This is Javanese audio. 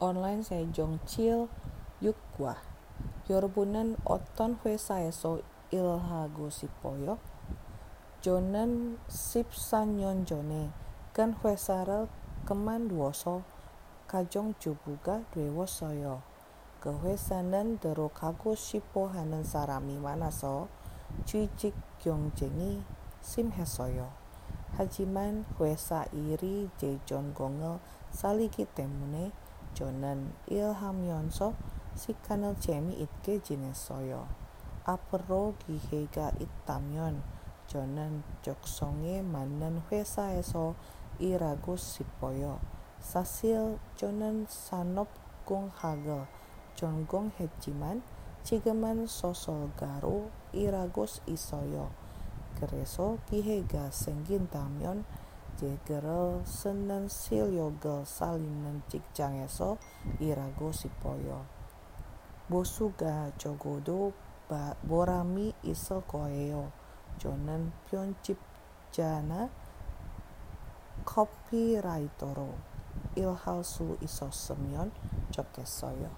online sejong chil yukwa yorbunan oton hwe saeso ilhago sipoyo jonan sanyon jone kan hwe saral keman duoso kajong jubuga dwewo soyo. Kehwe sanan dero kago sipo hanen sarami manaso cuicik gyongjengi simhesoyo hajiman hwesa iri jejon gongel saliki temune jonan Ilham Yonso si kanal Jamie itke jenis soyo. Apro gihega itam yon jonan joksonge manan huesa eso iragus sipoyo. Sasil jonan sanop gung hagel jonggong hejiman cigeman sosol garu iragus isoyo. Kereso gihega senggin tamyon 제 전공을 살리기 때문에 저는 일하면서 시간을 재미있게 지냈어요. 앞으로 기회가 있다면 저는 적성에 맞는 회사에서 일하고 싶어요. 사실 저는 산업공학을 전공했지만 지금은 소설가로 일하고 있어요. 그래서 기회가 생긴다면 제 글을 쓰는 실력을 살리는 직장에서 일하고 싶어요. 보수가 적어도 보람이 있을 거예요. 저는 편집자나 커피라이터로 일할 수 있었으면 좋겠어요.